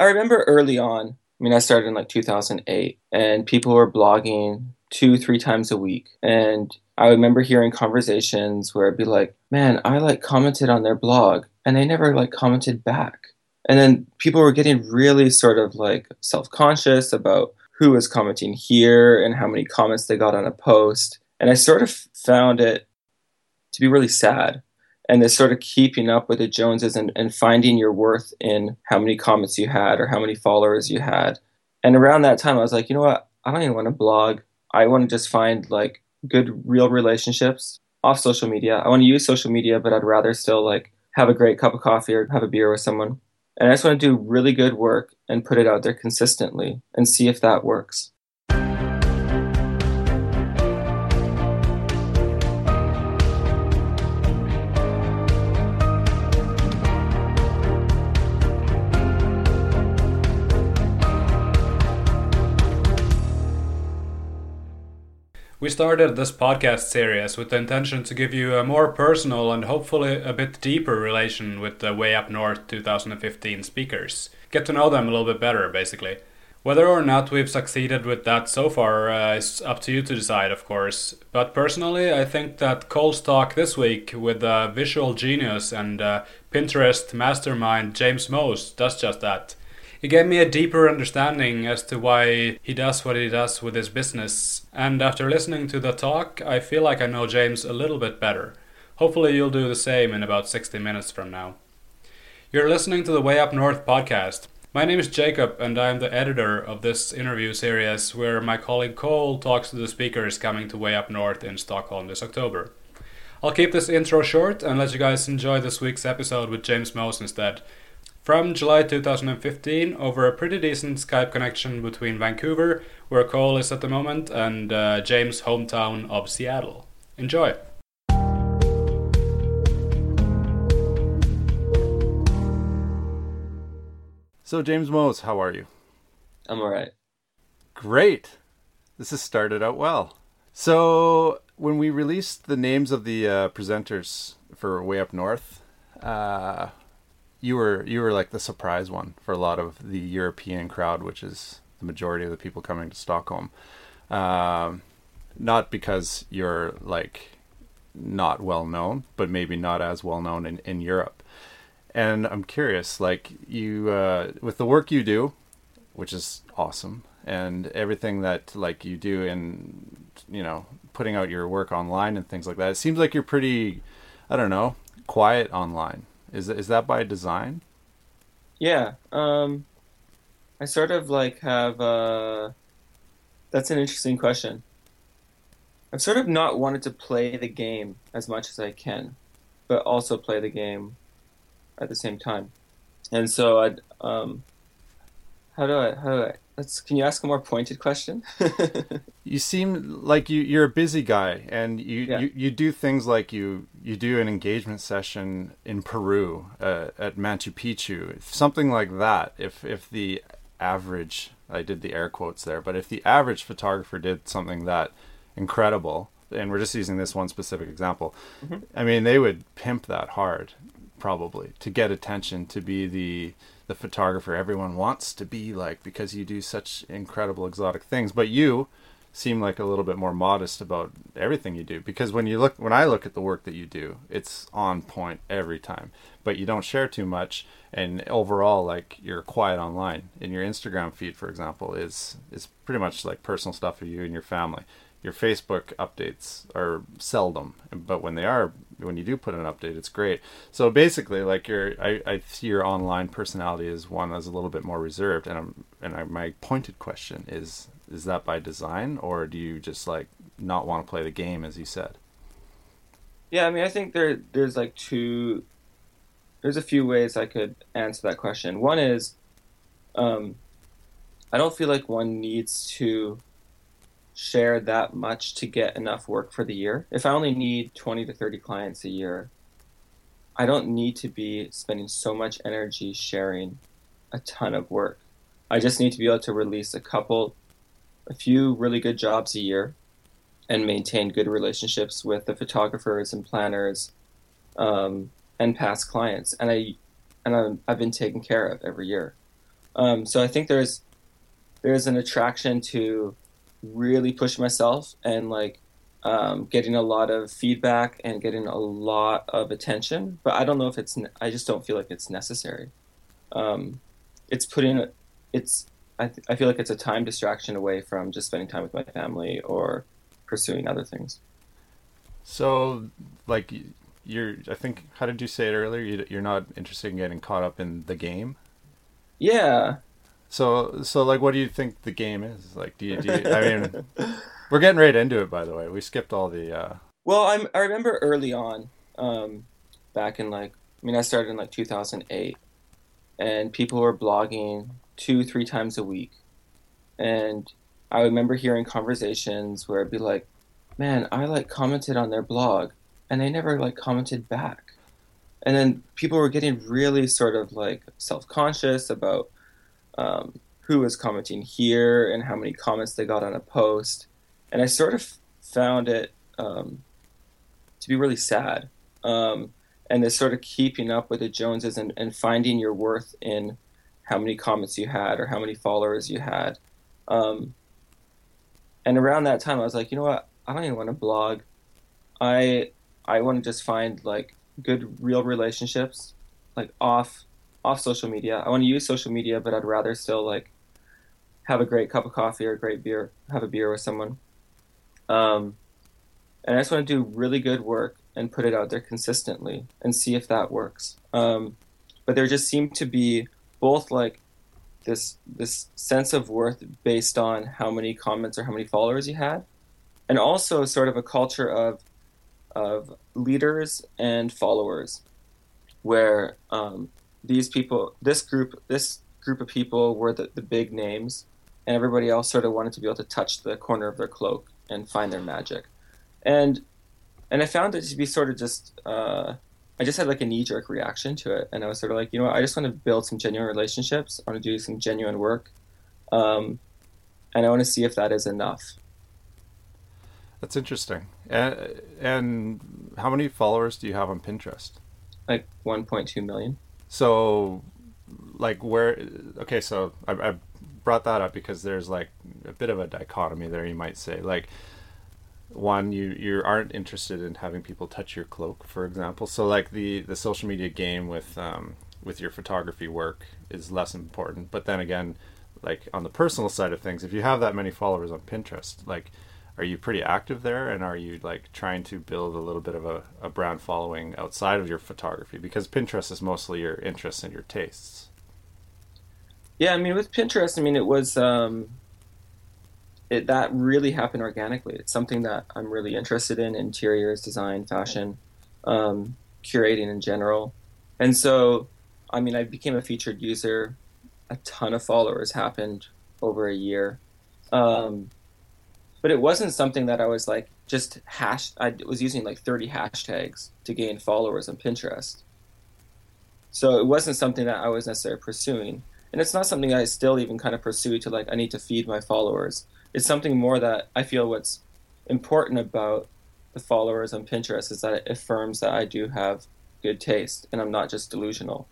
I remember early on, I mean, I started in like 2008, and people were blogging two, three times a week. And I remember hearing conversations where I'd be like, man, I like commented on their blog and they never like commented back. And then people were getting really sort of like self conscious about who was commenting here and how many comments they got on a post. And I sort of found it to be really sad. And this sort of keeping up with the Joneses and, and finding your worth in how many comments you had or how many followers you had. And around that time, I was like, you know what? I don't even want to blog. I want to just find like good, real relationships off social media. I want to use social media, but I'd rather still like have a great cup of coffee or have a beer with someone. And I just want to do really good work and put it out there consistently and see if that works. We started this podcast series with the intention to give you a more personal and hopefully a bit deeper relation with the Way Up North 2015 speakers. Get to know them a little bit better, basically. Whether or not we've succeeded with that so far uh, is up to you to decide, of course. But personally, I think that Cole's talk this week with uh, visual genius and uh, Pinterest mastermind James Moes does just that. He gave me a deeper understanding as to why he does what he does with his business, and after listening to the talk, I feel like I know James a little bit better. Hopefully, you'll do the same in about 60 minutes from now. You're listening to the Way Up North podcast. My name is Jacob, and I'm the editor of this interview series where my colleague Cole talks to the speakers coming to Way Up North in Stockholm this October. I'll keep this intro short and let you guys enjoy this week's episode with James Moes instead from July 2015 over a pretty decent Skype connection between Vancouver, where Cole is at the moment, and uh, James' hometown of Seattle. Enjoy! So, James Moes, how are you? I'm alright. Great. This has started out well. So, when we released the names of the uh, presenters for Way Up North, uh, you were you were like the surprise one for a lot of the European crowd, which is the majority of the people coming to Stockholm. Um, not because you're like not well known, but maybe not as well known in, in Europe. And I'm curious, like you uh, with the work you do, which is awesome, and everything that like you do in you know putting out your work online and things like that. It seems like you're pretty, I don't know, quiet online. Is is that by design? Yeah. Um, I sort of like have. Uh, that's an interesting question. I've sort of not wanted to play the game as much as I can, but also play the game at the same time. And so I, um, how do I, how do I, let's, can you ask a more pointed question? you seem like you you're a busy guy and you, yeah. you you do things like you you do an engagement session in Peru uh, at Machu Picchu something like that if if the average I did the air quotes there but if the average photographer did something that incredible and we're just using this one specific example mm-hmm. I mean they would pimp that hard probably to get attention to be the the photographer everyone wants to be like because you do such incredible exotic things. But you seem like a little bit more modest about everything you do because when you look when I look at the work that you do it's on point every time. But you don't share too much. And overall like you're quiet online. In your Instagram feed for example is is pretty much like personal stuff for you and your family. Your Facebook updates are seldom, but when they are, when you do put an update, it's great. So basically, like your, I, I see your online personality as one that's a little bit more reserved, and I'm, and I, my pointed question is, is that by design, or do you just like not want to play the game, as you said? Yeah, I mean, I think there, there's like two, there's a few ways I could answer that question. One is, um, I don't feel like one needs to share that much to get enough work for the year. If I only need 20 to 30 clients a year, I don't need to be spending so much energy sharing a ton of work. I just need to be able to release a couple, a few really good jobs a year and maintain good relationships with the photographers and planners um, and past clients. And I and i have been taken care of every year. Um, so I think there's there's an attraction to really push myself and like um, getting a lot of feedback and getting a lot of attention. But I don't know if it's. I just don't feel like it's necessary. Um, it's putting. It's. I, th- I feel like it's a time distraction away from just spending time with my family or pursuing other things. So, like, you're. I think. How did you say it earlier? You're not interested in getting caught up in the game. Yeah. So, so like, what do you think the game is? Like, do you? Do you I mean, we're getting right into it. By the way, we skipped all the. uh Well, I'm. I remember early on, um, back in like. I mean, I started in like 2008, and people were blogging two, three times a week, and I remember hearing conversations where it'd be like, "Man, I like commented on their blog, and they never like commented back." And then people were getting really sort of like self-conscious about um, who was commenting here and how many comments they got on a post. And I sort of found it um, to be really sad. Um, and this sort of keeping up with the Joneses and, and, finding your worth in how many comments you had or how many followers you had. Um, and around that time, I was like, you know what? I don't even want to blog. I I want to just find like good real relationships, like off off social media. I want to use social media, but I'd rather still like have a great cup of coffee or a great beer, have a beer with someone. Um, and I just want to do really good work and put it out there consistently and see if that works. Um, but there just seemed to be both like this this sense of worth based on how many comments or how many followers you had, and also sort of a culture of of leaders and followers, where um, these people, this group, this group of people were the, the big names, and everybody else sort of wanted to be able to touch the corner of their cloak and find their magic, and and I found it to be sort of just. Uh, I just had like a knee jerk reaction to it, and I was sort of like, you know what, I just want to build some genuine relationships. I want to do some genuine work, um, and I want to see if that is enough. That's interesting. And, and how many followers do you have on Pinterest? Like 1.2 million. So, like, where? Okay, so I, I brought that up because there's like a bit of a dichotomy there, you might say. Like, one, you you aren't interested in having people touch your cloak, for example. So, like the the social media game with um, with your photography work is less important. But then again, like on the personal side of things, if you have that many followers on Pinterest, like are you pretty active there? And are you like trying to build a little bit of a, a brand following outside of your photography? Because pinterest is mostly your interests and your tastes. Yeah i mean with pinterest i mean it was um it, that really happened organically. It's something that i'm really interested in interiors design fashion um, curating in general. And so i mean i became a featured user. A ton of followers happened over a year. Um, but it wasn't something that I was like just hash. I was using like 30 hashtags to gain followers on Pinterest. So it wasn't something that I was necessarily pursuing, and it's not something I still even kind of pursue to like I need to feed my followers. It's something more that I feel what's important about the followers on Pinterest is that it affirms that I do have good taste and I'm not just delusional.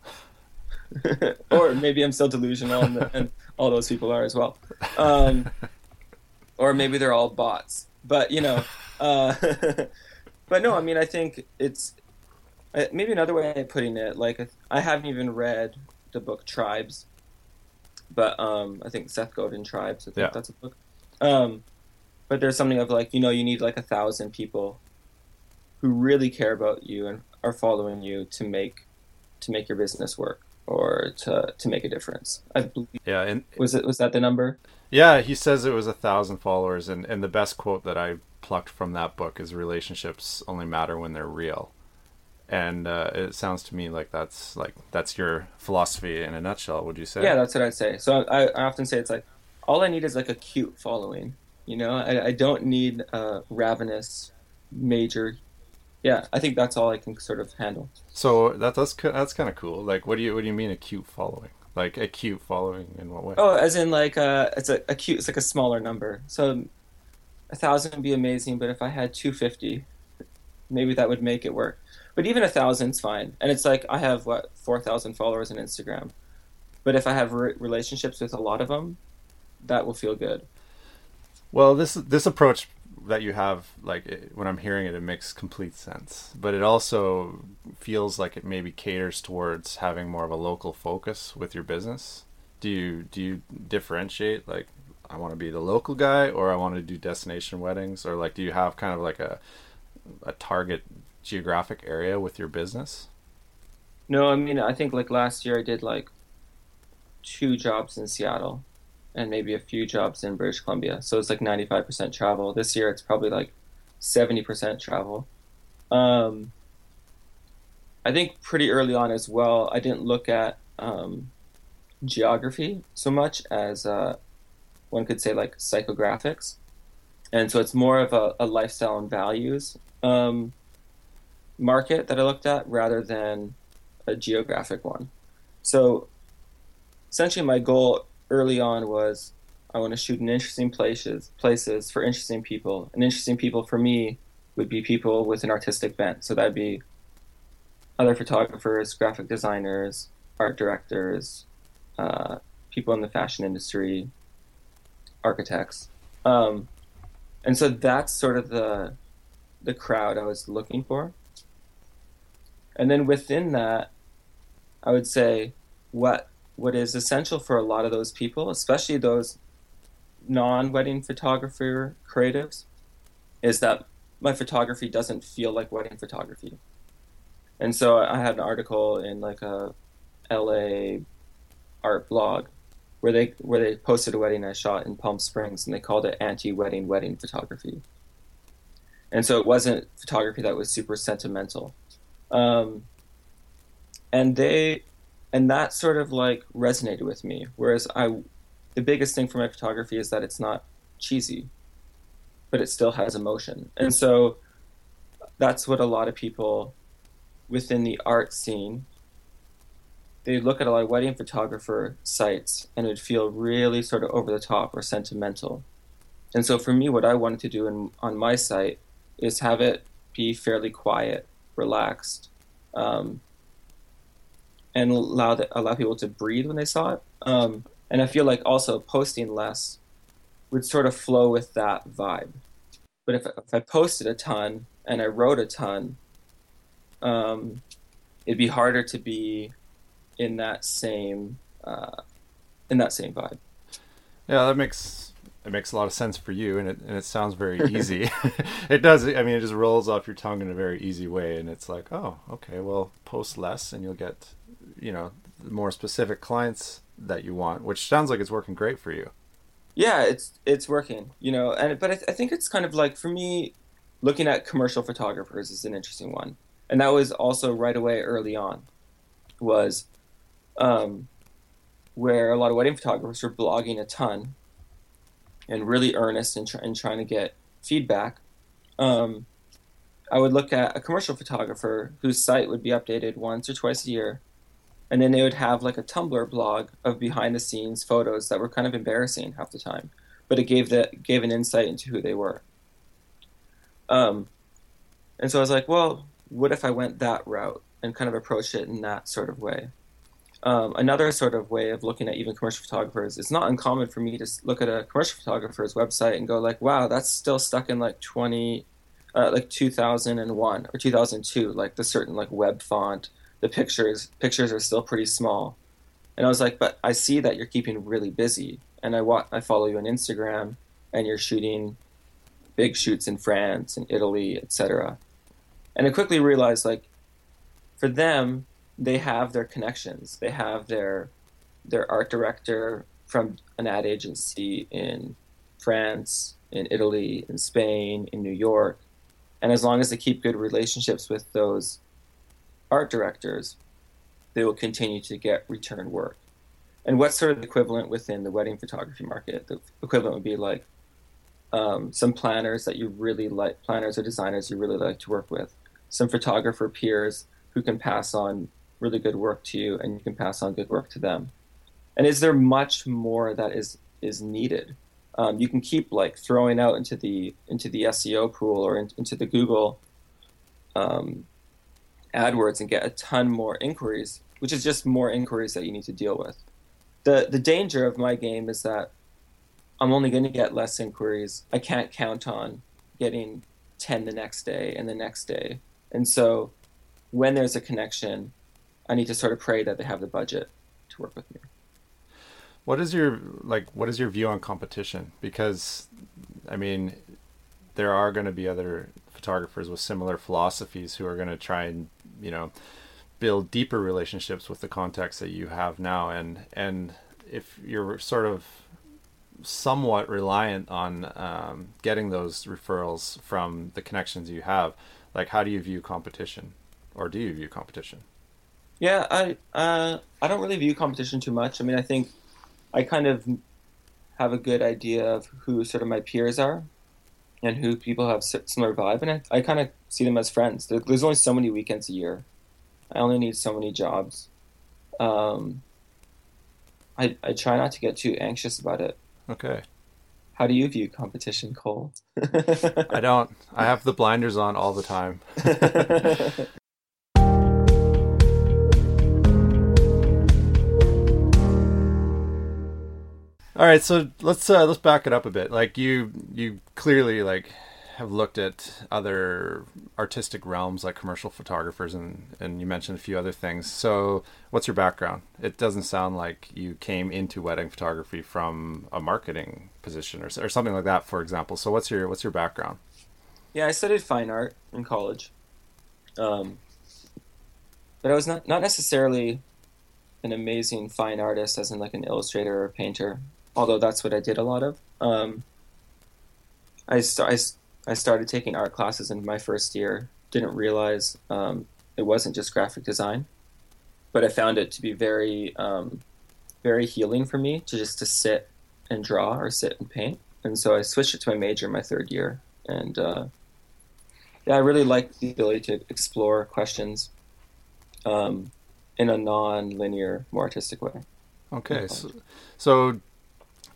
or maybe I'm still delusional, and, and, all those people are as well. Um, or maybe they're all bots. But you know, uh, but no, I mean, I think it's uh, maybe another way of putting it. Like I haven't even read the book Tribes, but um, I think Seth Godin Tribes. I think yeah. that's a book. Um, but there's something of like you know you need like a thousand people who really care about you and are following you to make to make your business work or to to make a difference. I believe. Yeah, and was it was that the number? Yeah, he says it was a thousand followers, and and the best quote that I plucked from that book is relationships only matter when they're real, and uh, it sounds to me like that's like that's your philosophy in a nutshell. Would you say? Yeah, that's what I'd say. So I, I often say it's like all I need is like a cute following. You know, I, I don't need a ravenous major yeah, I think that's all I can sort of handle. So that that's that's kind of cool. Like, what do you what do you mean a cute following? Like a cute following in what way? Oh, as in like uh, it's a, a cute. It's like a smaller number. So a thousand would be amazing, but if I had two fifty, maybe that would make it work. But even a thousand's fine. And it's like I have what four thousand followers on Instagram, But if I have re- relationships with a lot of them, that will feel good. Well, this this approach that you have, like it, when I'm hearing it, it makes complete sense. But it also feels like it maybe caters towards having more of a local focus with your business. Do you do you differentiate like I want to be the local guy or I want to do destination weddings or like do you have kind of like a a target geographic area with your business? No, I mean I think like last year I did like two jobs in Seattle and maybe a few jobs in British Columbia. So it's like 95% travel. This year it's probably like 70% travel. Um, I think pretty early on as well, I didn't look at um, geography so much as uh, one could say like psychographics. And so it's more of a, a lifestyle and values um, market that I looked at rather than a geographic one. So essentially, my goal early on was I want to shoot in interesting places, places for interesting people. And interesting people for me would be people with an artistic bent. So that'd be other photographers, graphic designers, art directors, uh, people in the fashion industry, architects. Um, and so that's sort of the the crowd I was looking for. And then within that, I would say what what is essential for a lot of those people, especially those non-wedding photographer creatives, is that my photography doesn't feel like wedding photography. And so I had an article in like a LA art blog where they where they posted a wedding I shot in Palm Springs and they called it anti-wedding wedding photography. And so it wasn't photography that was super sentimental. Um, and they and that sort of like resonated with me. Whereas I, the biggest thing for my photography is that it's not cheesy, but it still has emotion. And so that's what a lot of people within the art scene they look at a lot of wedding photographer sites and it would feel really sort of over the top or sentimental. And so for me, what I wanted to do in, on my site is have it be fairly quiet, relaxed, um, and allow allow people to breathe when they saw it. Um, and I feel like also posting less would sort of flow with that vibe. But if, if I posted a ton and I wrote a ton, um, it'd be harder to be in that same uh, in that same vibe. Yeah, that makes it makes a lot of sense for you, and it and it sounds very easy. it does. I mean, it just rolls off your tongue in a very easy way, and it's like, oh, okay, well, post less, and you'll get, you know, more specific clients that you want, which sounds like it's working great for you. Yeah, it's it's working, you know, and but I, th- I think it's kind of like for me, looking at commercial photographers is an interesting one, and that was also right away early on, was um, where a lot of wedding photographers were blogging a ton and really earnest and, in trying to get feedback. Um, I would look at a commercial photographer whose site would be updated once or twice a year, and then they would have like a Tumblr blog of behind the scenes photos that were kind of embarrassing half the time, but it gave the gave an insight into who they were. Um, and so I was like, well, what if I went that route and kind of approached it in that sort of way? Um, another sort of way of looking at even commercial photographers, it's not uncommon for me to look at a commercial photographer's website and go like, wow, that's still stuck in like 20, uh, like 2001 or 2002, like the certain like web font, the pictures, pictures are still pretty small. And I was like, but I see that you're keeping really busy and I wa- I follow you on Instagram and you're shooting big shoots in France and Italy, etc. And I quickly realized like for them, they have their connections. They have their their art director from an ad agency in France, in Italy, in Spain, in New York. And as long as they keep good relationships with those art directors, they will continue to get return work. And what's sort of the equivalent within the wedding photography market? The equivalent would be like um, some planners that you really like, planners or designers you really like to work with, some photographer peers who can pass on really good work to you and you can pass on good work to them and is there much more that is is needed um, you can keep like throwing out into the into the seo pool or in, into the google um, adwords and get a ton more inquiries which is just more inquiries that you need to deal with the the danger of my game is that I'm only going to get less inquiries. I can't count on getting 10 the next day and the next day. And so when there's a connection, I need to sort of pray that they have the budget to work with me. What is your like what is your view on competition? Because I mean there are going to be other photographers with similar philosophies who are going to try and, you know, build deeper relationships with the contacts that you have now and and if you're sort of somewhat reliant on um, getting those referrals from the connections you have. Like, how do you view competition, or do you view competition? Yeah, I uh, I don't really view competition too much. I mean, I think I kind of have a good idea of who sort of my peers are, and who people have similar vibe, and I, I kind of see them as friends. There's only so many weekends a year. I only need so many jobs. Um, I I try not to get too anxious about it. Okay. How do you view competition, Cole? I don't. I have the blinders on all the time. all right, so let's uh, let's back it up a bit. Like you, you clearly like have looked at other artistic realms like commercial photographers and and you mentioned a few other things. So, what's your background? It doesn't sound like you came into wedding photography from a marketing position or or something like that, for example. So, what's your what's your background? Yeah, I studied fine art in college. Um, but I was not not necessarily an amazing fine artist, as in like an illustrator or a painter. Although that's what I did a lot of. Um, I, st- I I started taking art classes in my first year. Didn't realize um, it wasn't just graphic design, but I found it to be very, um, very healing for me to just to sit and draw or sit and paint. And so I switched it to my major in my third year, and uh, yeah, I really liked the ability to explore questions um, in a non-linear, more artistic way. Okay, so, so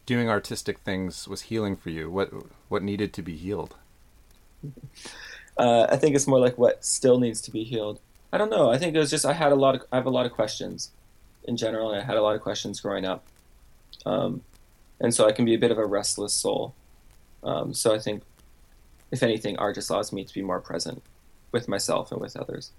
doing artistic things was healing for you. What what needed to be healed? uh, I think it's more like what still needs to be healed. I don't know. I think it was just I had a lot of I have a lot of questions in general, and I had a lot of questions growing up, um, and so I can be a bit of a restless soul. Um, so I think, if anything, art just allows me to be more present with myself and with others.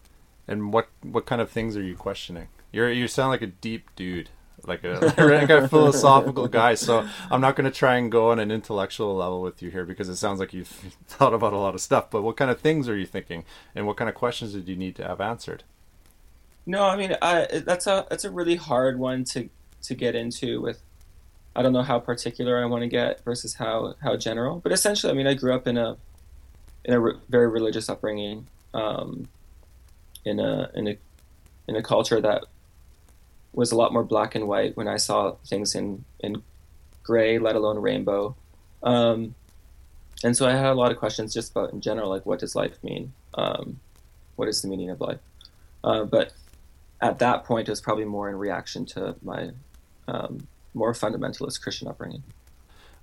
And what what kind of things are you questioning? You're you sound like a deep dude like a like a philosophical guy. So I'm not going to try and go on an intellectual level with you here because it sounds like you've thought about a lot of stuff. But what kind of things are you thinking, and what kind of questions did you need to have answered? No, I mean I, that's a that's a really hard one to to get into with. I don't know how particular I want to get versus how how general, but essentially, I mean, I grew up in a in a re- very religious upbringing, um, in a in a in a culture that was a lot more black and white when I saw things in in gray, let alone rainbow. Um, and so I had a lot of questions just about in general, like what does life mean? Um, what is the meaning of life? Uh, but at that point, it was probably more in reaction to my um, more fundamentalist Christian upbringing.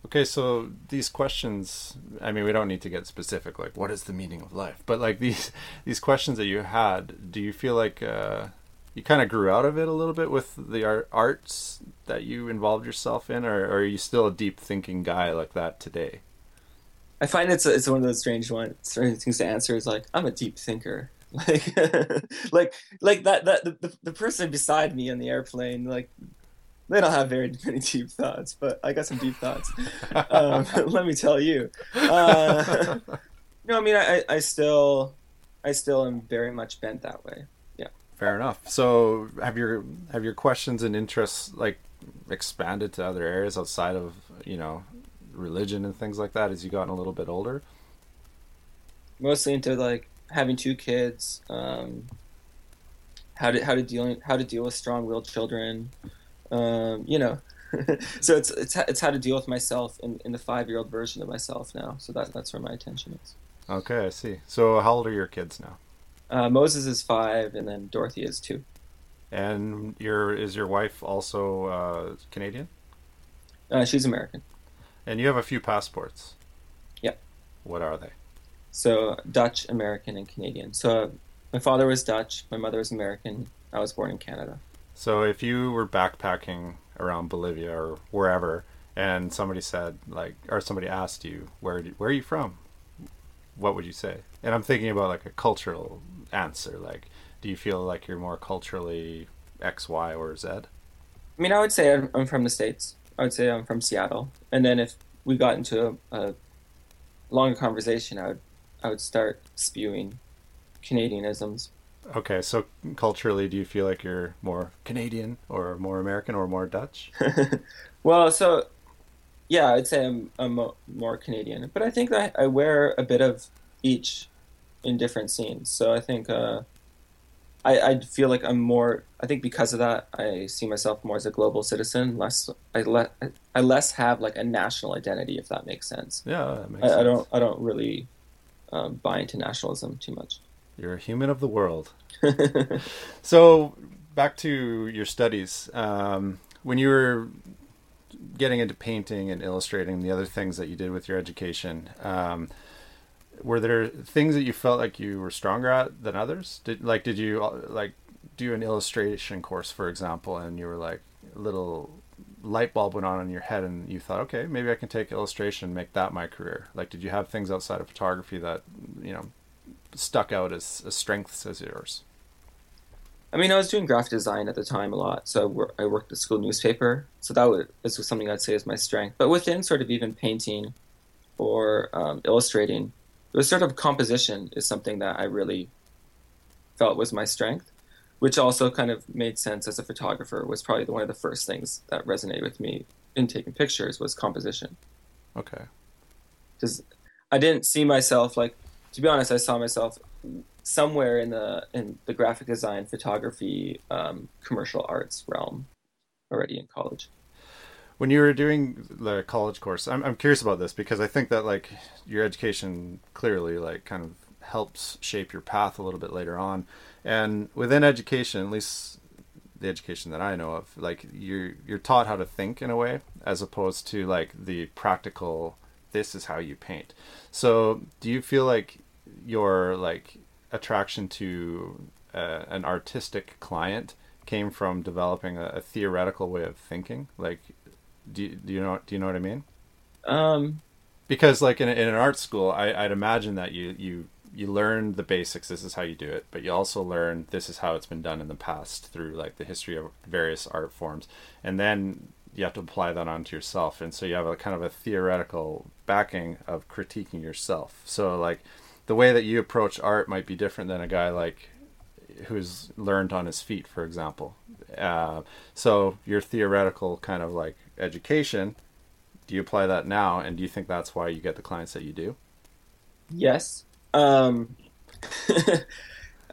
Okay, so these questions, I mean, we don't need to get specific, like what is the meaning of life, but like these these questions that you had, do you feel like uh, you kind of grew out of it a little bit with the art, arts that you involved yourself in, or, or, are you still a deep thinking guy like that today? I find it's it's one of those strange ones, strange things to answer. Is like I'm a deep thinker, like like like that that the, the person beside me on the airplane, like they don't have very many deep thoughts, but I got some deep thoughts. um, let me tell you. Uh, no, I mean I, I still I still am very much bent that way. Fair enough. So, have your have your questions and interests like expanded to other areas outside of you know religion and things like that as you gotten a little bit older? Mostly into like having two kids, um, how to how to deal how to deal with strong willed children, um, you know. so it's it's it's how to deal with myself in, in the five year old version of myself now. So that that's where my attention is. Okay, I see. So how old are your kids now? Uh, Moses is five, and then Dorothy is two. And your is your wife also uh, Canadian? Uh, she's American. And you have a few passports. Yep. What are they? So Dutch, American, and Canadian. So my father was Dutch. My mother was American. I was born in Canada. So if you were backpacking around Bolivia or wherever, and somebody said like, or somebody asked you, where do, where are you from? What would you say? And I'm thinking about like a cultural answer. Like, do you feel like you're more culturally X, Y, or Z? I mean, I would say I'm from the states. I would say I'm from Seattle, and then if we got into a, a longer conversation, I would I would start spewing Canadianisms. Okay, so culturally, do you feel like you're more Canadian or more American or more Dutch? well, so yeah, I'd say I'm, I'm more Canadian, but I think that I wear a bit of each in different scenes. So I think uh, I, I feel like I'm more. I think because of that, I see myself more as a global citizen. Less, I let, I less have like a national identity, if that makes sense. Yeah, makes I, sense. I don't, I don't really um, buy into nationalism too much. You're a human of the world. so back to your studies. Um, when you were getting into painting and illustrating, the other things that you did with your education. Um, were there things that you felt like you were stronger at than others? Did like did you like do an illustration course, for example, and you were like a little light bulb went on in your head and you thought, okay, maybe I can take illustration, make that my career. Like, did you have things outside of photography that you know stuck out as, as strengths as yours? I mean, I was doing graphic design at the time a lot, so I worked at school newspaper, so that was something I'd say is my strength. But within sort of even painting or um, illustrating, the sort of composition is something that I really felt was my strength, which also kind of made sense as a photographer. Was probably one of the first things that resonated with me in taking pictures was composition. Okay. Because I didn't see myself like, to be honest, I saw myself somewhere in the in the graphic design, photography, um, commercial arts realm already in college when you were doing the college course I'm, I'm curious about this because i think that like your education clearly like kind of helps shape your path a little bit later on. And within education at least the education that i know of like you're you're taught how to think in a way as opposed to like the practical this is how you paint. So do you feel like your like attraction to uh, an artistic client came from developing a, a, theoretical way of thinking? Like do you, do you know do you know what I mean? Um, because like in, in an art school, I, I'd imagine that you you you learn the basics. This is how you do it, but you also learn this is how it's been done in the past through like the history of various art forms, and then you have to apply that onto yourself. And so you have a kind of a theoretical backing of critiquing yourself. So like the way that you approach art might be different than a guy like who's learned on his feet, for example. Uh, so your theoretical kind of like education, do you apply that now, and do you think that's why you get the clients that you do? Yes. Um,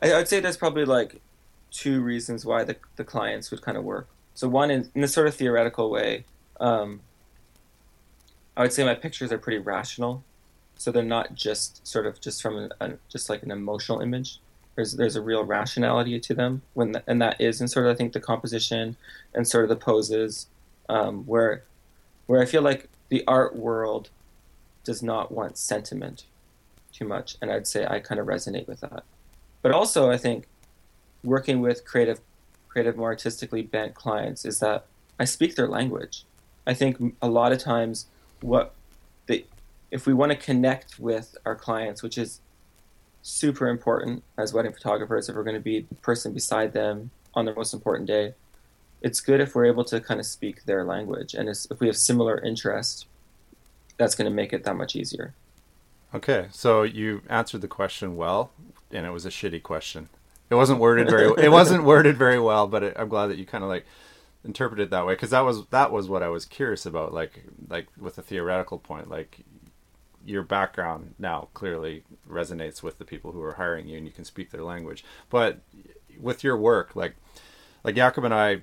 I, would say there's probably like two reasons why the, the clients would kind of work. So one in this sort of theoretical way, um, I would say my pictures are pretty rational. So they're not just sort of just from a, just like an emotional image. There's there's a real rationality to them when the, and that is in sort of I think the composition and sort of the poses um, where where I feel like the art world does not want sentiment too much, and I'd say I kind of resonate with that. But also, I think working with creative, creative, more artistically bent clients is that I speak their language. I think a lot of times, what the if we want to connect with our clients, which is super important as wedding photographers, if we're going to be the person beside them on their most important day, it's good if we're able to kind of speak their language, and if we have similar interests, that's going to make it that much easier. Okay, so you answered the question well, and it was a shitty question. It wasn't worded very. it wasn't worded very well, but it, I'm glad that you kind of like interpreted that way because that was that was what I was curious about. Like like with the theoretical point, like your background now clearly resonates with the people who are hiring you, and you can speak their language. But with your work, like like Jakob and I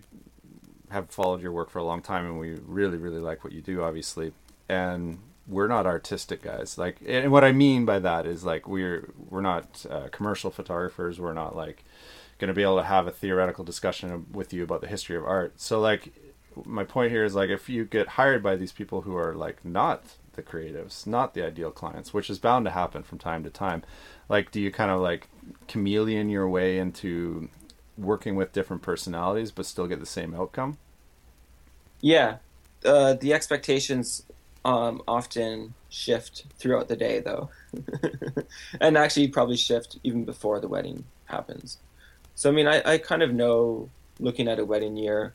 have followed your work for a long time, and we really, really like what you do, obviously. And we're not artistic guys. Like, and what I mean by that is like we're we're not uh, commercial photographers. We're not like going to be able to have a theoretical discussion with you about the history of art. So like, my point here is like if you get hired by these people who are like not the creatives, not the ideal clients, which is bound to happen from time to time. Like, do you kind of like chameleon your way into working with different personalities but still get the same outcome? Yeah, uh, the expectations um, often shift throughout the day, though, and actually probably shift even before the wedding happens. So I mean, I, I kind of know looking at a wedding year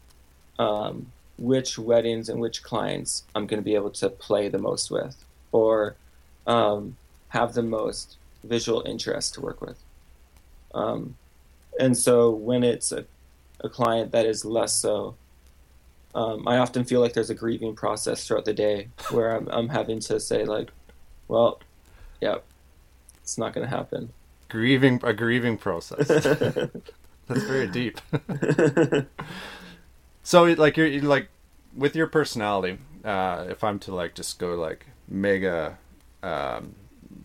um, which weddings and which clients I'm going to be able to play the most with, or um, have the most visual interest to work with. Um, and so when it's a, a client that is less so, um, I often feel like there's a grieving process throughout the day where I'm, I'm having to say like, well, yeah, it's not going to happen. Grieving a grieving process. That's very deep. so like you're like with your personality, uh, if I'm to like just go like mega um,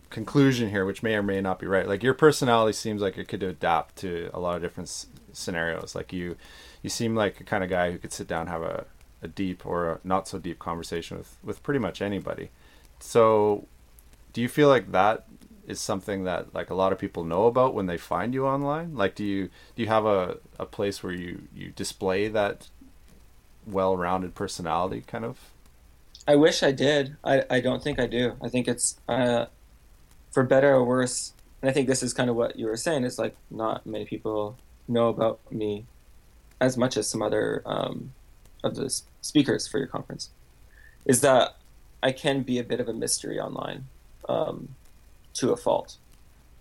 conclusion here, which may or may not be right. Like your personality seems like it could adapt to a lot of different s- scenarios. Like you, you seem like a kind of guy who could sit down and have a, a deep or a not so deep conversation with with pretty much anybody. So, do you feel like that is something that like a lot of people know about when they find you online? Like, do you do you have a, a place where you you display that well-rounded personality, kind of? I wish I did. I, I don't think I do. I think it's uh, for better or worse. And I think this is kind of what you were saying. It's like not many people know about me as much as some other um, of the speakers for your conference. Is that I can be a bit of a mystery online um, to a fault.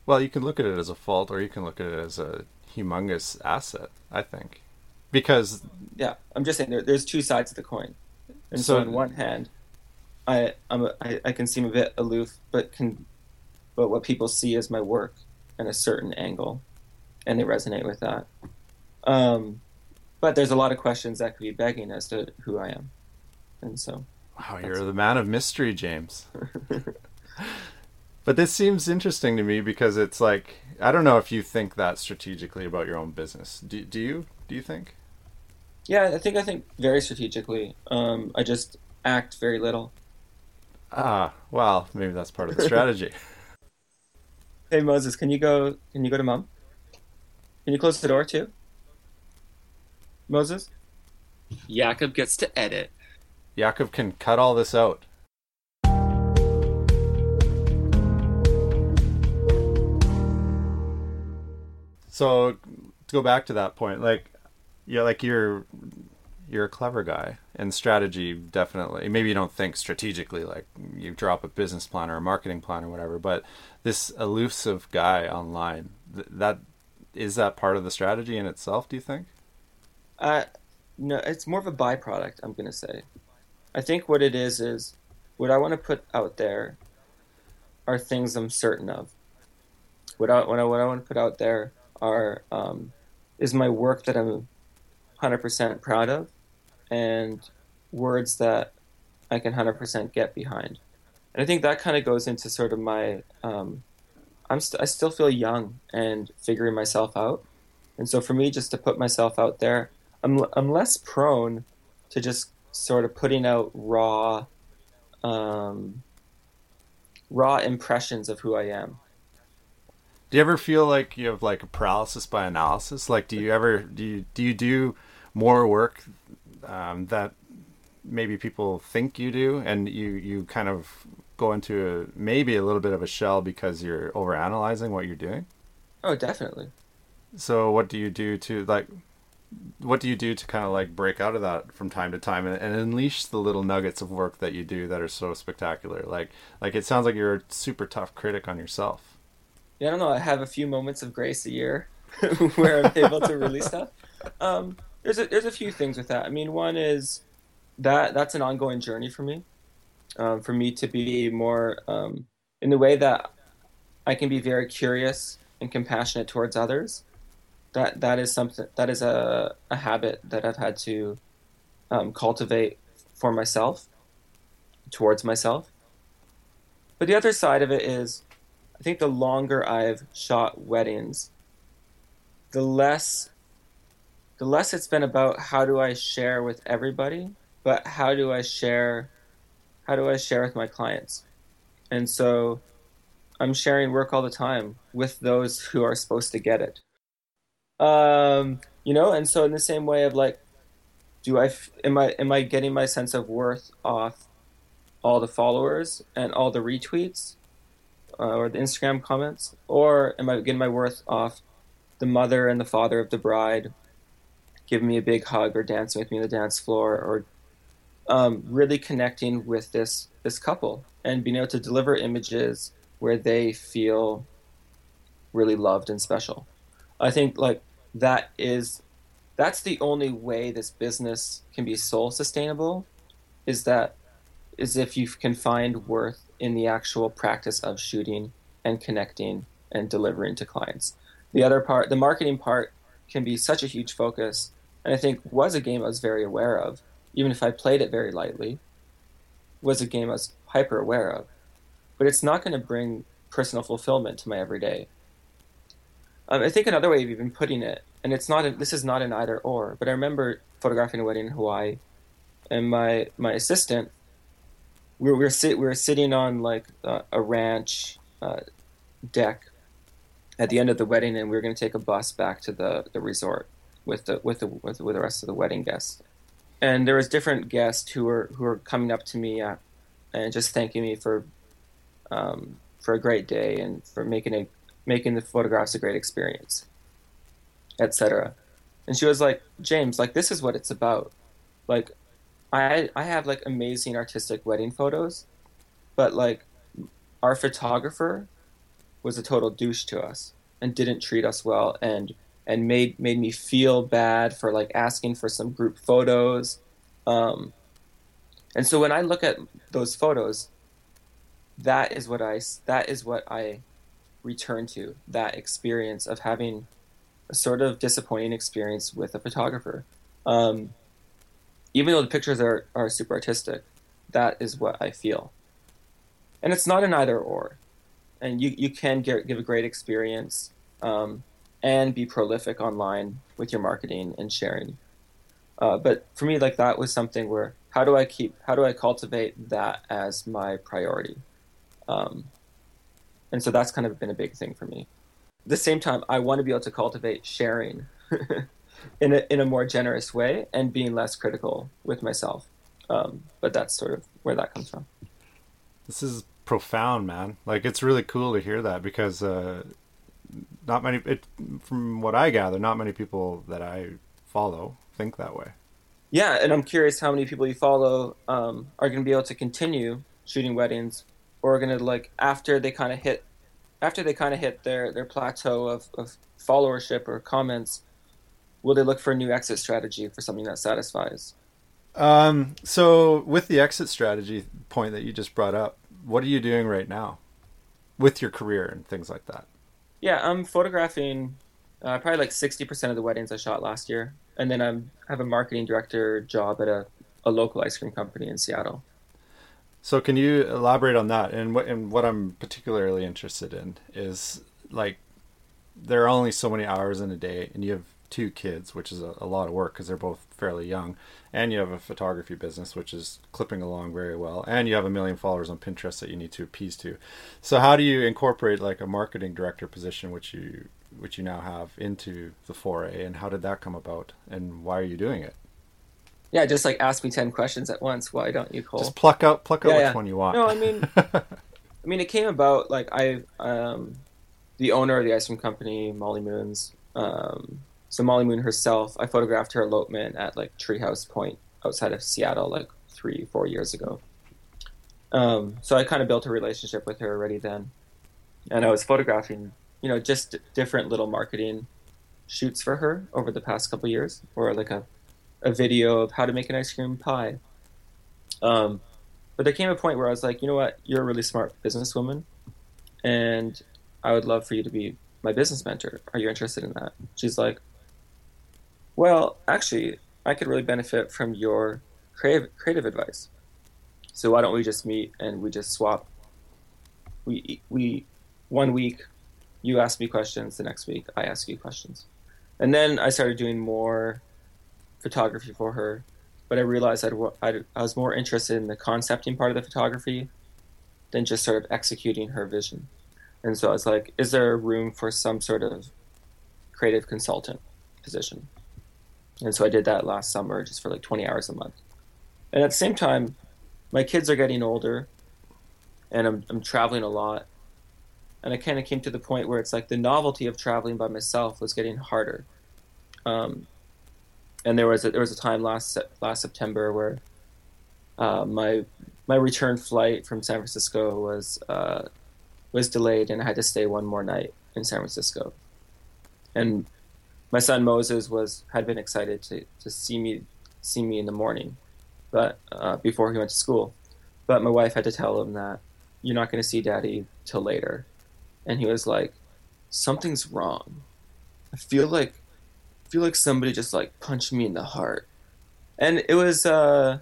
Well, you can look at it as a fault, or you can look at it as a humongous asset. I think because yeah, I'm just saying there, there's two sides of the coin. And so, so on one hand, I I'm a, I, I can seem a bit aloof, but can but what people see is my work in a certain angle, and they resonate with that. Um, but there's a lot of questions that could be begging as to who I am, and so. Wow, you're the man of mystery, James. but this seems interesting to me because it's like I don't know if you think that strategically about your own business. Do, do you? Do you think? Yeah, I think I think very strategically. Um, I just act very little. Ah, well, maybe that's part of the strategy. hey Moses, can you go? Can you go to mom? Can you close the door too? Moses. Jakob gets to edit. Jakob can cut all this out. So to go back to that point, like yeah, like you're you're a clever guy and strategy definitely maybe you don't think strategically like you drop a business plan or a marketing plan or whatever but this elusive guy online th- that is that part of the strategy in itself do you think no it's more of a byproduct i'm to say i think what it is is what i want to put out there are things i'm certain of what i what i, what I want to put out there are um, is my work that i'm 100% proud of and words that I can 100% get behind. And I think that kind of goes into sort of my, um, I'm st- I still feel young and figuring myself out. And so for me, just to put myself out there, I'm, I'm less prone to just sort of putting out raw, um, raw impressions of who I am. Do you ever feel like you have like a paralysis by analysis? Like, do you ever do you do you do more work um, that maybe people think you do, and you you kind of go into a, maybe a little bit of a shell because you're over analyzing what you're doing. Oh, definitely. So, what do you do to like? What do you do to kind of like break out of that from time to time and, and unleash the little nuggets of work that you do that are so spectacular? Like, like it sounds like you're a super tough critic on yourself. Yeah, I don't know. I have a few moments of grace a year where I'm able to release stuff. Um, there's a there's a few things with that. I mean, one is that that's an ongoing journey for me. Um, for me to be more um, in the way that I can be very curious and compassionate towards others. That that is something that is a, a habit that I've had to um, cultivate for myself, towards myself. But the other side of it is, I think the longer I've shot weddings, the less the less it's been about how do I share with everybody, but how do I share how do I share with my clients? And so I'm sharing work all the time with those who are supposed to get it. Um, you know, and so in the same way of like do I am I am I getting my sense of worth off all the followers and all the retweets uh, or the Instagram comments, or am I getting my worth off the mother and the father of the bride giving me a big hug or dancing with me on the dance floor or um, really connecting with this this couple and being able to deliver images where they feel really loved and special. I think like that is that's the only way this business can be soul sustainable is that is if you can find worth in the actual practice of shooting and connecting and delivering to clients. The other part, the marketing part, can be such a huge focus, and I think was a game I was very aware of, even if I played it very lightly. Was a game I was hyper aware of, but it's not going to bring personal fulfillment to my everyday. Um, I think another way of even putting it, and it's not a, this is not an either or, but I remember photographing a wedding in Hawaii, and my my assistant, we were we were, sit, we were sitting on like uh, a ranch uh, deck at the end of the wedding, and we were going to take a bus back to the, the resort with the with the with, with the rest of the wedding guests. And there was different guests who were who were coming up to me uh, and just thanking me for um, for a great day and for making a making the photographs a great experience, etc. And she was like, James, like this is what it's about. Like, I I have like amazing artistic wedding photos, but like our photographer was a total douche to us and didn't treat us well and and made made me feel bad for like asking for some group photos. Um, and so when I look at those photos, that is what I that is what I return to that experience of having a sort of disappointing experience with a photographer. Um, even though the pictures are, are super artistic, that is what I feel. And it's not an either or and you, you can get, give a great experience um, and be prolific online with your marketing and sharing. Uh, but for me, like that was something where how do I keep, how do I cultivate that as my priority? Um, and so that's kind of been a big thing for me. At the same time, I want to be able to cultivate sharing in a in a more generous way and being less critical with myself. Um, but that's sort of where that comes from. This is profound, man. Like it's really cool to hear that because uh, not many, it, from what I gather, not many people that I follow think that way. Yeah, and I'm curious how many people you follow um, are going to be able to continue shooting weddings, going to like after they kind of hit, after they kind of hit their their plateau of, of followership or comments, will they look for a new exit strategy for something that satisfies? Um, so with the exit strategy point that you just brought up, what are you doing right now with your career and things like that? Yeah, I'm photographing uh, probably like 60% of the weddings I shot last year. And then I have a marketing director job at a, a local ice cream company in Seattle. So can you elaborate on that? And what and what I'm particularly interested in is like there are only so many hours in a day, and you have two kids, which is a, a lot of work because they're both fairly young, and you have a photography business which is clipping along very well, and you have a million followers on Pinterest that you need to appease to. So how do you incorporate like a marketing director position, which you which you now have, into the foray, and how did that come about, and why are you doing it? Yeah, just like ask me ten questions at once. Why don't you, Cole? Just pluck out pluck out yeah, which yeah. one you want. No, I mean, I mean, it came about like I, um, the owner of the ice cream company, Molly Moon's. Um, so Molly Moon herself, I photographed her elopement at like Treehouse Point outside of Seattle like three, four years ago. Um, so I kind of built a relationship with her already then, and I was photographing, you know, just different little marketing shoots for her over the past couple years, or like a a video of how to make an ice cream pie. Um, but there came a point where I was like, you know what, you're a really smart businesswoman, and I would love for you to be my business mentor. Are you interested in that? She's like, well, actually, I could really benefit from your creative creative advice. So why don't we just meet and we just swap? We we one week you ask me questions, the next week I ask you questions, and then I started doing more photography for her. But I realized I'd, I'd, I was more interested in the concepting part of the photography than just sort of executing her vision. And so I was like, is there a room for some sort of creative consultant position? And so I did that last summer just for like 20 hours a month. And at the same time, my kids are getting older and I'm, I'm traveling a lot. And I kind of came to the point where it's like the novelty of traveling by myself was getting harder. Um, and there was a, there was a time last last September where uh, my my return flight from San Francisco was uh, was delayed, and I had to stay one more night in San Francisco. And my son Moses was had been excited to, to see me see me in the morning, but uh, before he went to school. But my wife had to tell him that you're not going to see Daddy till later, and he was like, "Something's wrong. I feel like feel like somebody just like punched me in the heart." And it was uh,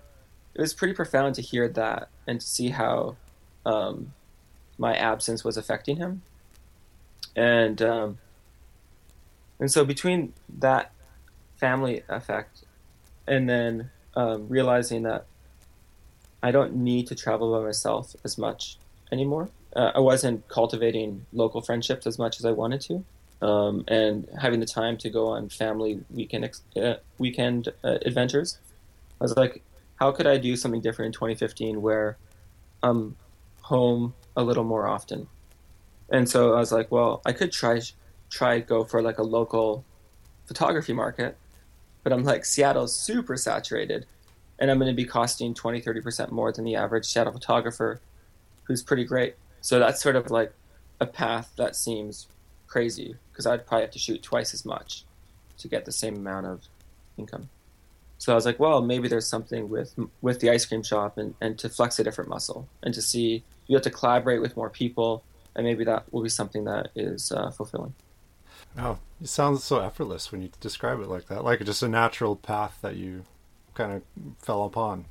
it was pretty profound to hear that and to see how um, my absence was affecting him. And um, and so between that family effect and then um, realizing that I don't need to travel by myself as much anymore. Uh, I wasn't cultivating local friendships as much as I wanted to, um, and having the time to go on family weekend ex- uh, weekend uh, adventures. I was like, how could I do something different in 2015 where I'm home a little more often? And so I was like, well, I could try try go for like a local photography market, but I'm like Seattle's super saturated, and I'm going to be costing 20, 30 percent more than the average Seattle photographer, who's pretty great. So that's sort of like a path that seems crazy because I'd probably have to shoot twice as much to get the same amount of income. So I was like, well, maybe there's something with with the ice cream shop and, and to flex a different muscle and to see you have to collaborate with more people and maybe that will be something that is uh, fulfilling. Oh, it sounds so effortless when you describe it like that, like just a natural path that you kind of fell upon.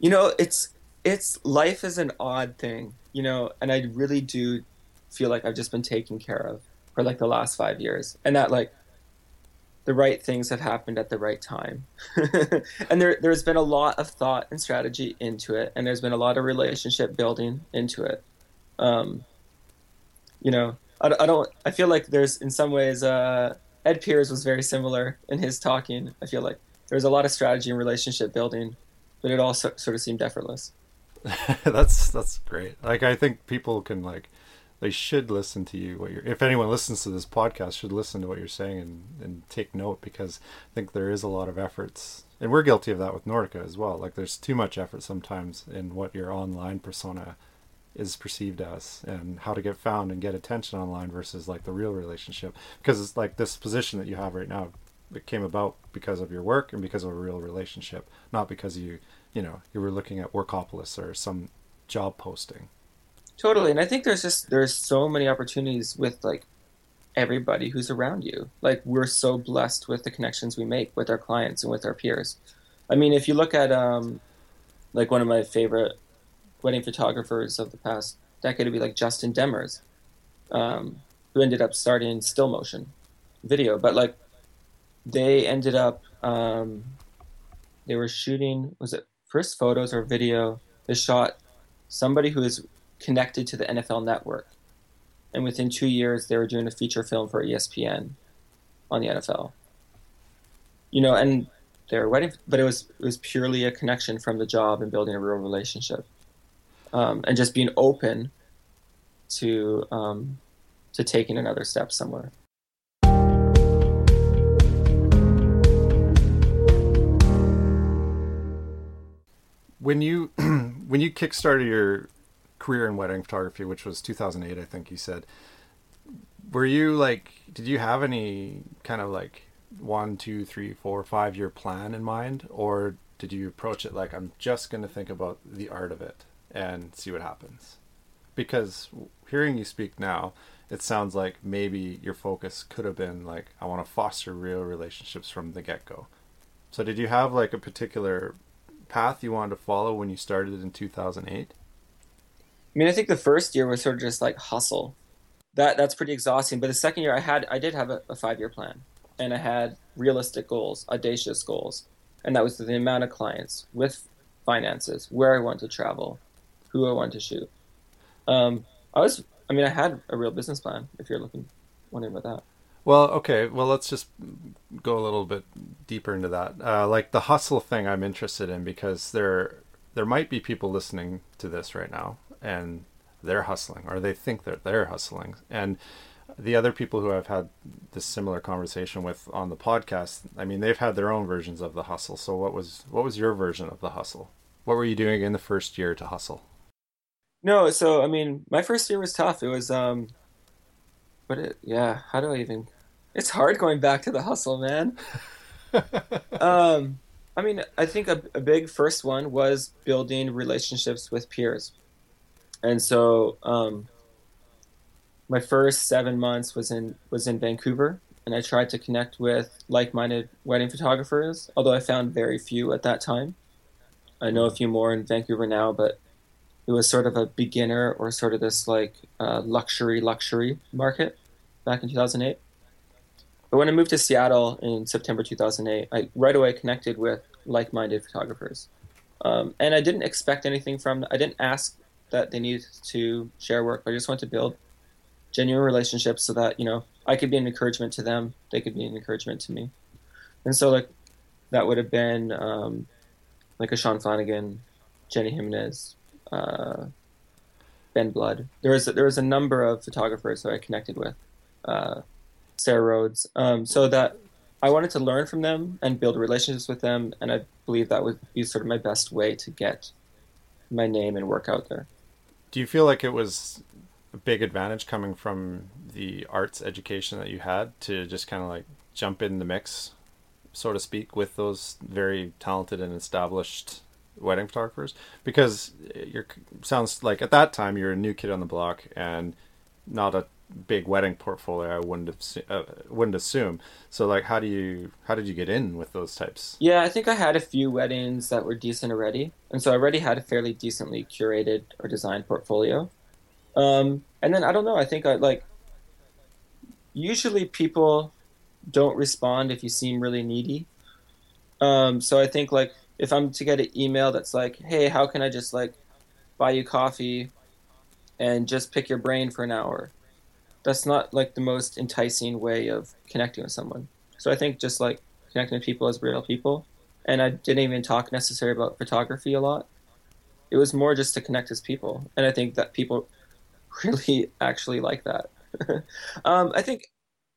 You know, it's it's life is an odd thing, you know, and I really do feel like I've just been taken care of for like the last five years, and that like the right things have happened at the right time. and there, there's been a lot of thought and strategy into it, and there's been a lot of relationship building into it. Um, you know, I, I, don't. I feel like there's in some ways. Uh, Ed Peers was very similar in his talking. I feel like there's a lot of strategy and relationship building, but it all so, sort of seemed effortless. that's that's great. Like I think people can like they should listen to you what you're if anyone listens to this podcast should listen to what you're saying and, and take note because I think there is a lot of efforts and we're guilty of that with Nordica as well. Like there's too much effort sometimes in what your online persona is perceived as and how to get found and get attention online versus like the real relationship. Because it's like this position that you have right now, it came about because of your work and because of a real relationship, not because you, you know, you were looking at Workopolis or some job posting. Totally, and I think there's just there's so many opportunities with like everybody who's around you. Like we're so blessed with the connections we make with our clients and with our peers. I mean, if you look at um, like one of my favorite wedding photographers of the past decade would be like Justin Demers, um, who ended up starting Stillmotion video. But like they ended up um, they were shooting was it first photos or video? They shot somebody who is connected to the NFL network. And within two years, they were doing a feature film for ESPN on the NFL. You know, and they were wedding, but it was it was purely a connection from the job and building a real relationship, um, and just being open to um, to taking another step somewhere. When you when you kickstarted your career in wedding photography, which was 2008, I think you said. Were you like, did you have any kind of like one, two, three, four, five year plan in mind, or did you approach it like I'm just going to think about the art of it and see what happens? Because hearing you speak now, it sounds like maybe your focus could have been like I want to foster real relationships from the get go. So did you have like a particular path you wanted to follow when you started in 2008? I mean, I think the first year was sort of just like hustle. That that's pretty exhausting. But the second year, I had I did have a, a five year plan, and I had realistic goals, audacious goals, and that was the amount of clients with finances, where I want to travel, who I want to shoot. Um, I was, I mean, I had a real business plan. If you're looking, wondering about that. Well, okay. Well, let's just go a little bit deeper into that. Uh, like the hustle thing, I'm interested in because there there might be people listening to this right now and they're hustling or they think that they're hustling and the other people who I've had this similar conversation with on the podcast, I mean, they've had their own versions of the hustle. So what was what was your version of the hustle? What were you doing in the first year to hustle? No, so I mean, my first year was tough. It was um but it yeah, how do I even It's hard going back to the hustle, man. um I mean, I think a, a big first one was building relationships with peers. And so um my first seven months was in was in Vancouver, and I tried to connect with like-minded wedding photographers. Although I found very few at that time. I know a few more in Vancouver now, but it was sort of a beginner or sort of this like uh, luxury luxury market back in 2008. But when I moved to Seattle in September 2008, I right away connected with like-minded photographers, um, and I didn't expect anything from. I didn't ask that they need to share work. I just want to build genuine relationships so that you know I could be an encouragement to them, they could be an encouragement to me, and so like that would have been um, like a Sean Flanagan, Jenny Jimenez, uh, Ben Blood. There was there was a number of photographers that I connected with, uh, Sarah Rhodes, um, so that I wanted to learn from them and build relationships with them, and I believe that would be sort of my best way to get my name and work out there. Do you feel like it was a big advantage coming from the arts education that you had to just kind of like jump in the mix, so to speak, with those very talented and established wedding photographers? Because eh, you're sounds like at that time you're a new kid on the block and not a big wedding portfolio. I wouldn't have uh, wouldn't assume. So like, how do you how did you get in with those types? Yeah, I think I had a few weddings that were decent already, and so I already had a fairly decently curated or designed portfolio. Um, and then I don't know. I think I like. Usually, people don't respond if you seem really needy. Um, so I think like if I'm to get an email that's like, "Hey, how can I just like buy you coffee and just pick your brain for an hour?" That's not like the most enticing way of connecting with someone. So I think just like connecting with people as real people, and I didn't even talk necessarily about photography a lot. It was more just to connect as people, and I think that people really actually like that. um, I think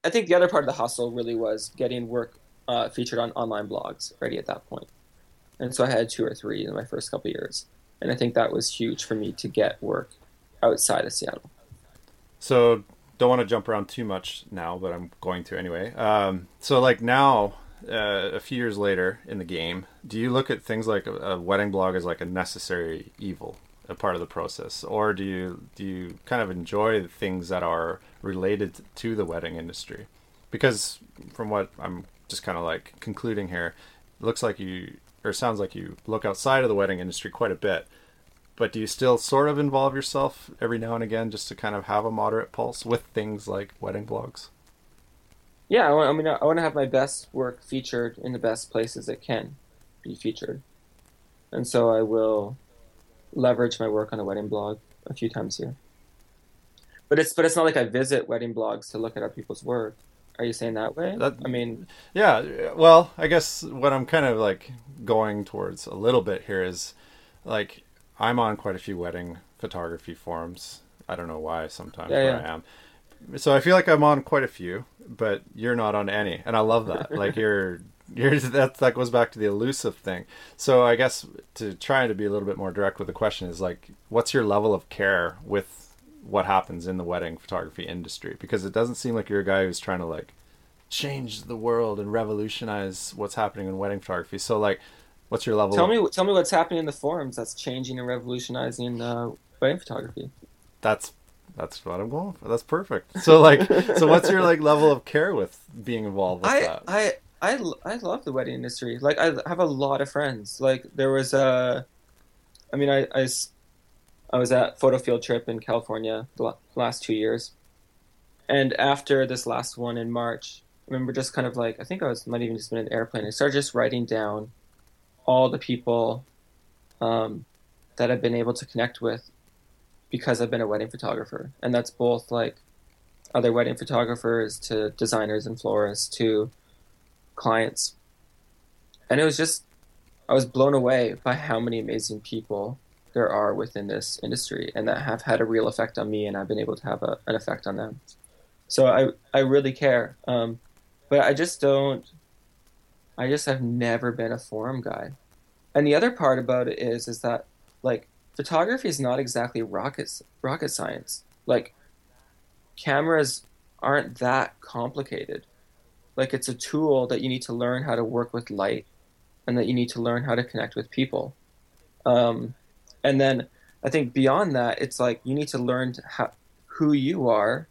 I think the other part of the hustle really was getting work uh, featured on online blogs already at that point. and so I had two or three in my first couple years, and I think that was huge for me to get work outside of Seattle. So don't want to jump around too much now, but I'm going to anyway. Um, so like now, uh, a few years later in the game, do you look at things like a, a wedding blog as like a necessary evil? a part of the process, or do you do you kind of enjoy things that are related to the wedding industry? Because from what I'm just kind of like concluding here, it looks like you or sounds like you look outside of the wedding industry quite a bit. But do you still sort of involve yourself every now and again just to kind of have a moderate pulse with things like wedding blogs? Yeah, I, mean, I want to have my best work featured in the best places it can be featured, and so I will leverage my work on a wedding blog a few times here. But it's but it's not like I visit wedding blogs to look at other people's work. Are you saying that way? That, I mean, yeah. Well, I guess what I'm kind of like going towards a little bit here is like I'm on quite a few wedding photography forums. I don't know why sometimes yeah, yeah. I am. So I feel like I'm on quite a few, but you're not on any, and I love that. like you're you're, that that goes back to the elusive thing. So I guess to try to be a little bit more direct with the question is like, what's your level of care with what happens in the wedding photography industry? Because it doesn't seem like you're a guy who's trying to like change the world and revolutionize what's happening in wedding photography. So like, what's your level? Tell me, tell me what's happening in the forums that's changing and revolutionizing uh, wedding photography. That's that's what I'm going for. That's perfect. So like, so what's your like level of care with being involved with I, that? I I, I love the wedding industry. Like I have a lot of friends. Like there was a, I mean I, I, I was at photo field trip in California the last two years, and after this last one in March, I remember just kind of like I think I was might even just been in an airplane. I started just writing down all the people um, that I've been able to connect with because I've been a wedding photographer, and that's both like other wedding photographers to designers and florists to clients. And it was just, I was blown away by how many amazing people there are within this industry and that have had a real effect on me and I've been able to have a, an effect on them. So I, I really care. Um, but I just don't, I just have never been a forum guy. And the other part about it is, is that like photography is not exactly rocket, rocket science. Like cameras aren't that complicated. Like it's a tool that you need to learn how to work with light and that you need to learn how to connect with people. Um, and then I think beyond that, it's like you need to learn to ha- who you are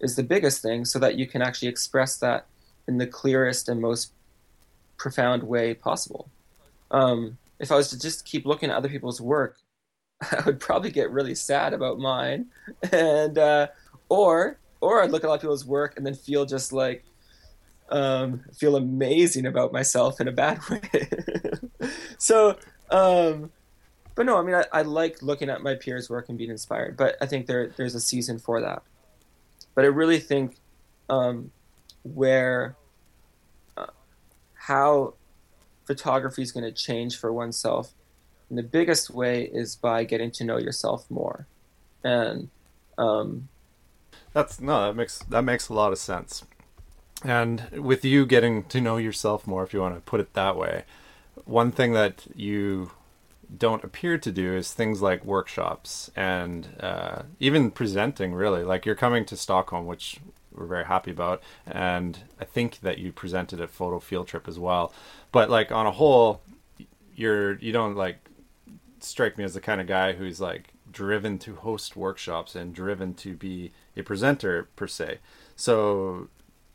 is the biggest thing so that you can actually express that in the clearest and most profound way possible. Um, if I was to just keep looking at other people's work, I would probably get really sad about mine, and uh, or or I'd look at a lot of people's work and then feel just like um, feel amazing about myself in a bad way. so, um, but no, I mean, I, I, like looking at my peers' work and being inspired. But I think there there's a season for that. But I really think um, where how photography is going to change for oneself, and the biggest way is by getting to know yourself more, and um, that's no, that makes that makes a lot of sense. And with you getting to know yourself more, if you want to put it that way, one thing that you don't appear to do is things like workshops and uh, even presenting. Really, like you're coming to Stockholm, which we're very happy about, and I think that you presented at Photo Field Trip as well. But like on a whole, you're you don't like strike me as the kind of guy who's like driven to host workshops and driven to be a presenter per se. So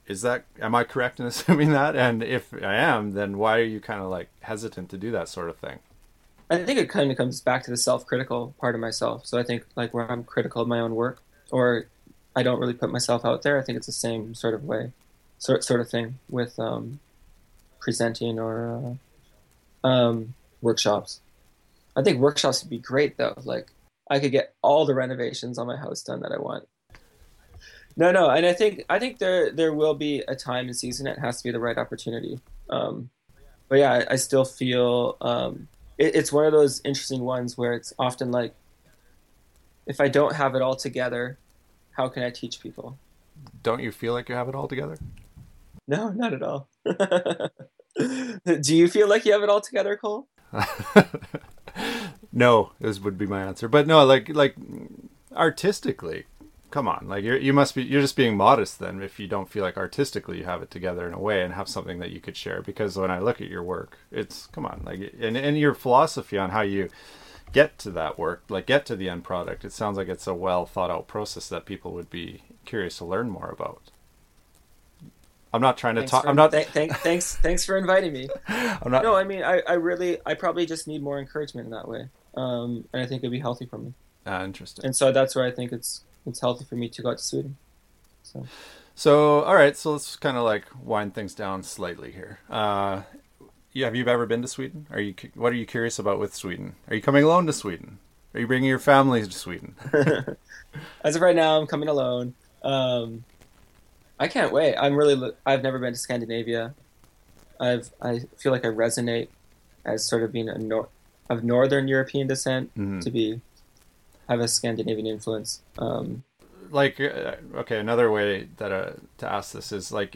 is that am I correct in assuming that? And if I am, then why are you kind of like hesitant to do that sort of thing? I think it kind of comes back to the self-critical part of myself. So I think like where I'm critical of my own work, or I don't really put myself out there. I think it's the same sort of way, sort sort of thing with um, presenting or uh, um, workshops. I think workshops would be great though. Like I could get all the renovations on my house done that I want. No, no, and I think I think there there will be a time and season. It has to be the right opportunity. Um, but yeah, I, I still feel um, it, it's one of those interesting ones where it's often like, if I don't have it all together, how can I teach people? Don't you feel like you have it all together? No, not at all. Do you feel like you have it all together, Cole? no, this would be my answer. But no, like like artistically, come on like you you must be you're just being modest then if you don't feel like artistically you have it together in a way and have something that you could share because when i look at your work it's come on like and, and your philosophy on how you get to that work like get to the end product it sounds like it's a well thought out process that people would be curious to learn more about i'm not trying to thanks talk for, i'm not th- th- thanks thanks for inviting me i'm not no i mean I, I really i probably just need more encouragement in that way um, and i think it'd be healthy for me Ah, interesting. And so that's where I think it's it's healthy for me to go out to Sweden. So, so all right, so let's kind of like wind things down slightly here. Uh, yeah, have you ever been to Sweden? Are you what are you curious about with Sweden? Are you coming alone to Sweden? Are you bringing your family to Sweden? As of right now, I'm coming alone. Um, I can't wait. I'm really. I've never been to Scandinavia. I've. I feel like I resonate as sort of being a nor- of Northern European descent mm-hmm. to be have a Scandinavian influence. Um, like, uh, okay, another way that uh, to ask this is like,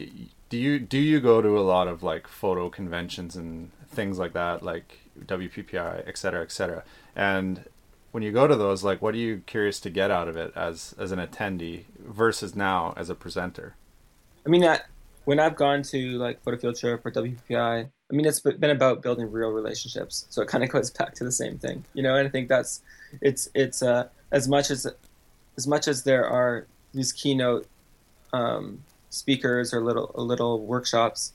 do you do you go to a lot of like photo conventions and things like that, like WPPI, et cetera, et cetera, and when you go to those, like, what are you curious to get out of it as as an attendee versus now as a presenter? I mean, when I've gone to like Photo Field Trip or WPPI, I mean, it's been about building real relationships. So it kind of goes back to the same thing, you know. And I think that's it's it's uh, as much as as much as there are these keynote um, speakers or little little workshops.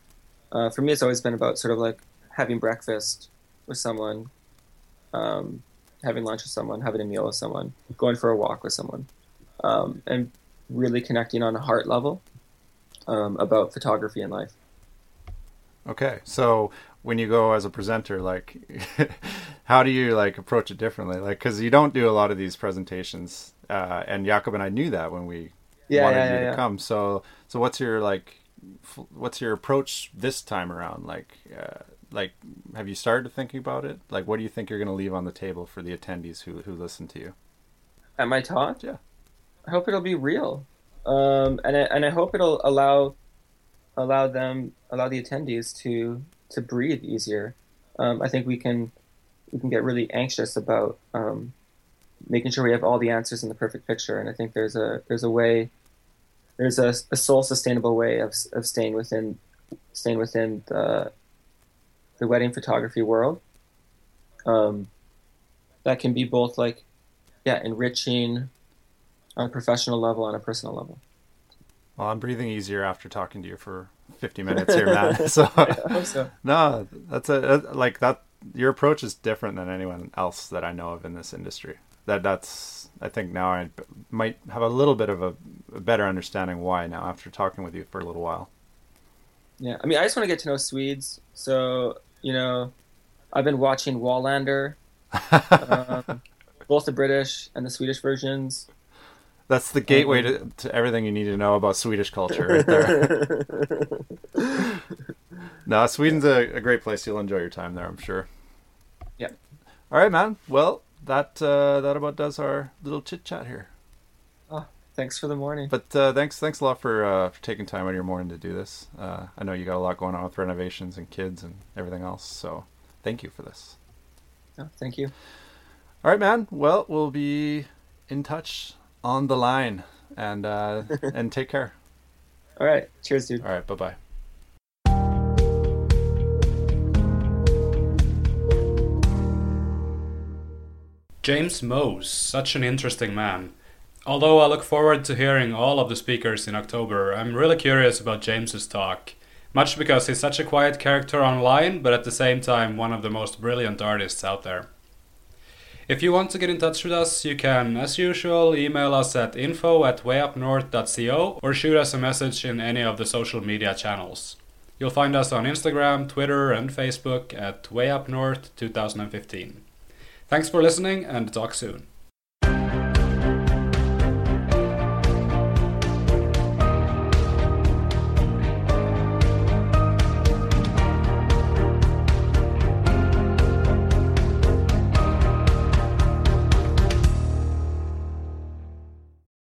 Uh, for me, it's always been about sort of like having breakfast with someone, um, having lunch with someone, having a meal with someone, going for a walk with someone, um, and really connecting on a heart level um, about photography and life. Okay, so when you go as a presenter, like, how do you like approach it differently? Like, because you don't do a lot of these presentations, uh, and Jakob and I knew that when we yeah, wanted yeah, you to come. So so what's your like what's your approach this time around? Like uh, like have you started thinking about it? Like what do you think you're going to leave on the table for the attendees who who listen to you? At my talk? Yeah. I hope it'll be real. Um, and I, and I hope it'll allow allow them allow the attendees to to breathe easier. Um, I think we can we can get really anxious about um, making sure we have all the answers in the perfect picture. And I think there's a there's a way there's a, a soul sustainable way of of staying within staying within the the wedding photography world. Um, that can be both like yeah enriching on a professional level on a personal level. Well, I'm breathing easier after talking to you for 50 minutes here, Matt. so, so, no, that's a like that. Your approach is different than anyone else that I know of in this industry. That that's I think now I might have a little bit of a, a better understanding why now after talking with you for a little while. Yeah, I mean, I just want to get to know Swedes. So you know, I've been watching Wallander, um, both the British and the Swedish versions. That's the gateway to, to everything you need to know about Swedish culture, right there. no, Sweden's a, a, great place. You'll enjoy your time there, I'm sure. Yeah. All right, man. Well, that uh, that about does our little chit chat here. Oh, thanks for the morning. But uh, thanks, thanks a lot for uh, for taking time out of your morning to do this. Uh, I know you got a lot going on with renovations and kids and everything else. So, thank you for this. Oh, thank you. All right, man. Well, we'll be in touch on the line, and uh, and take care. All right. Cheers, dude. All right. Bye bye. James Moes, such an interesting man. Although I look forward to hearing all of the speakers in October, I'm really curious about James's talk. Much because he's such a quiet character online, but at the same time one of the most brilliant artists out there. If you want to get in touch with us, you can, as usual, email us at info at wayupnorth.co or shoot us a message in any of the social media channels. You'll find us on Instagram, Twitter, and Facebook at wayupnorth2015. Thanks for listening and talk soon.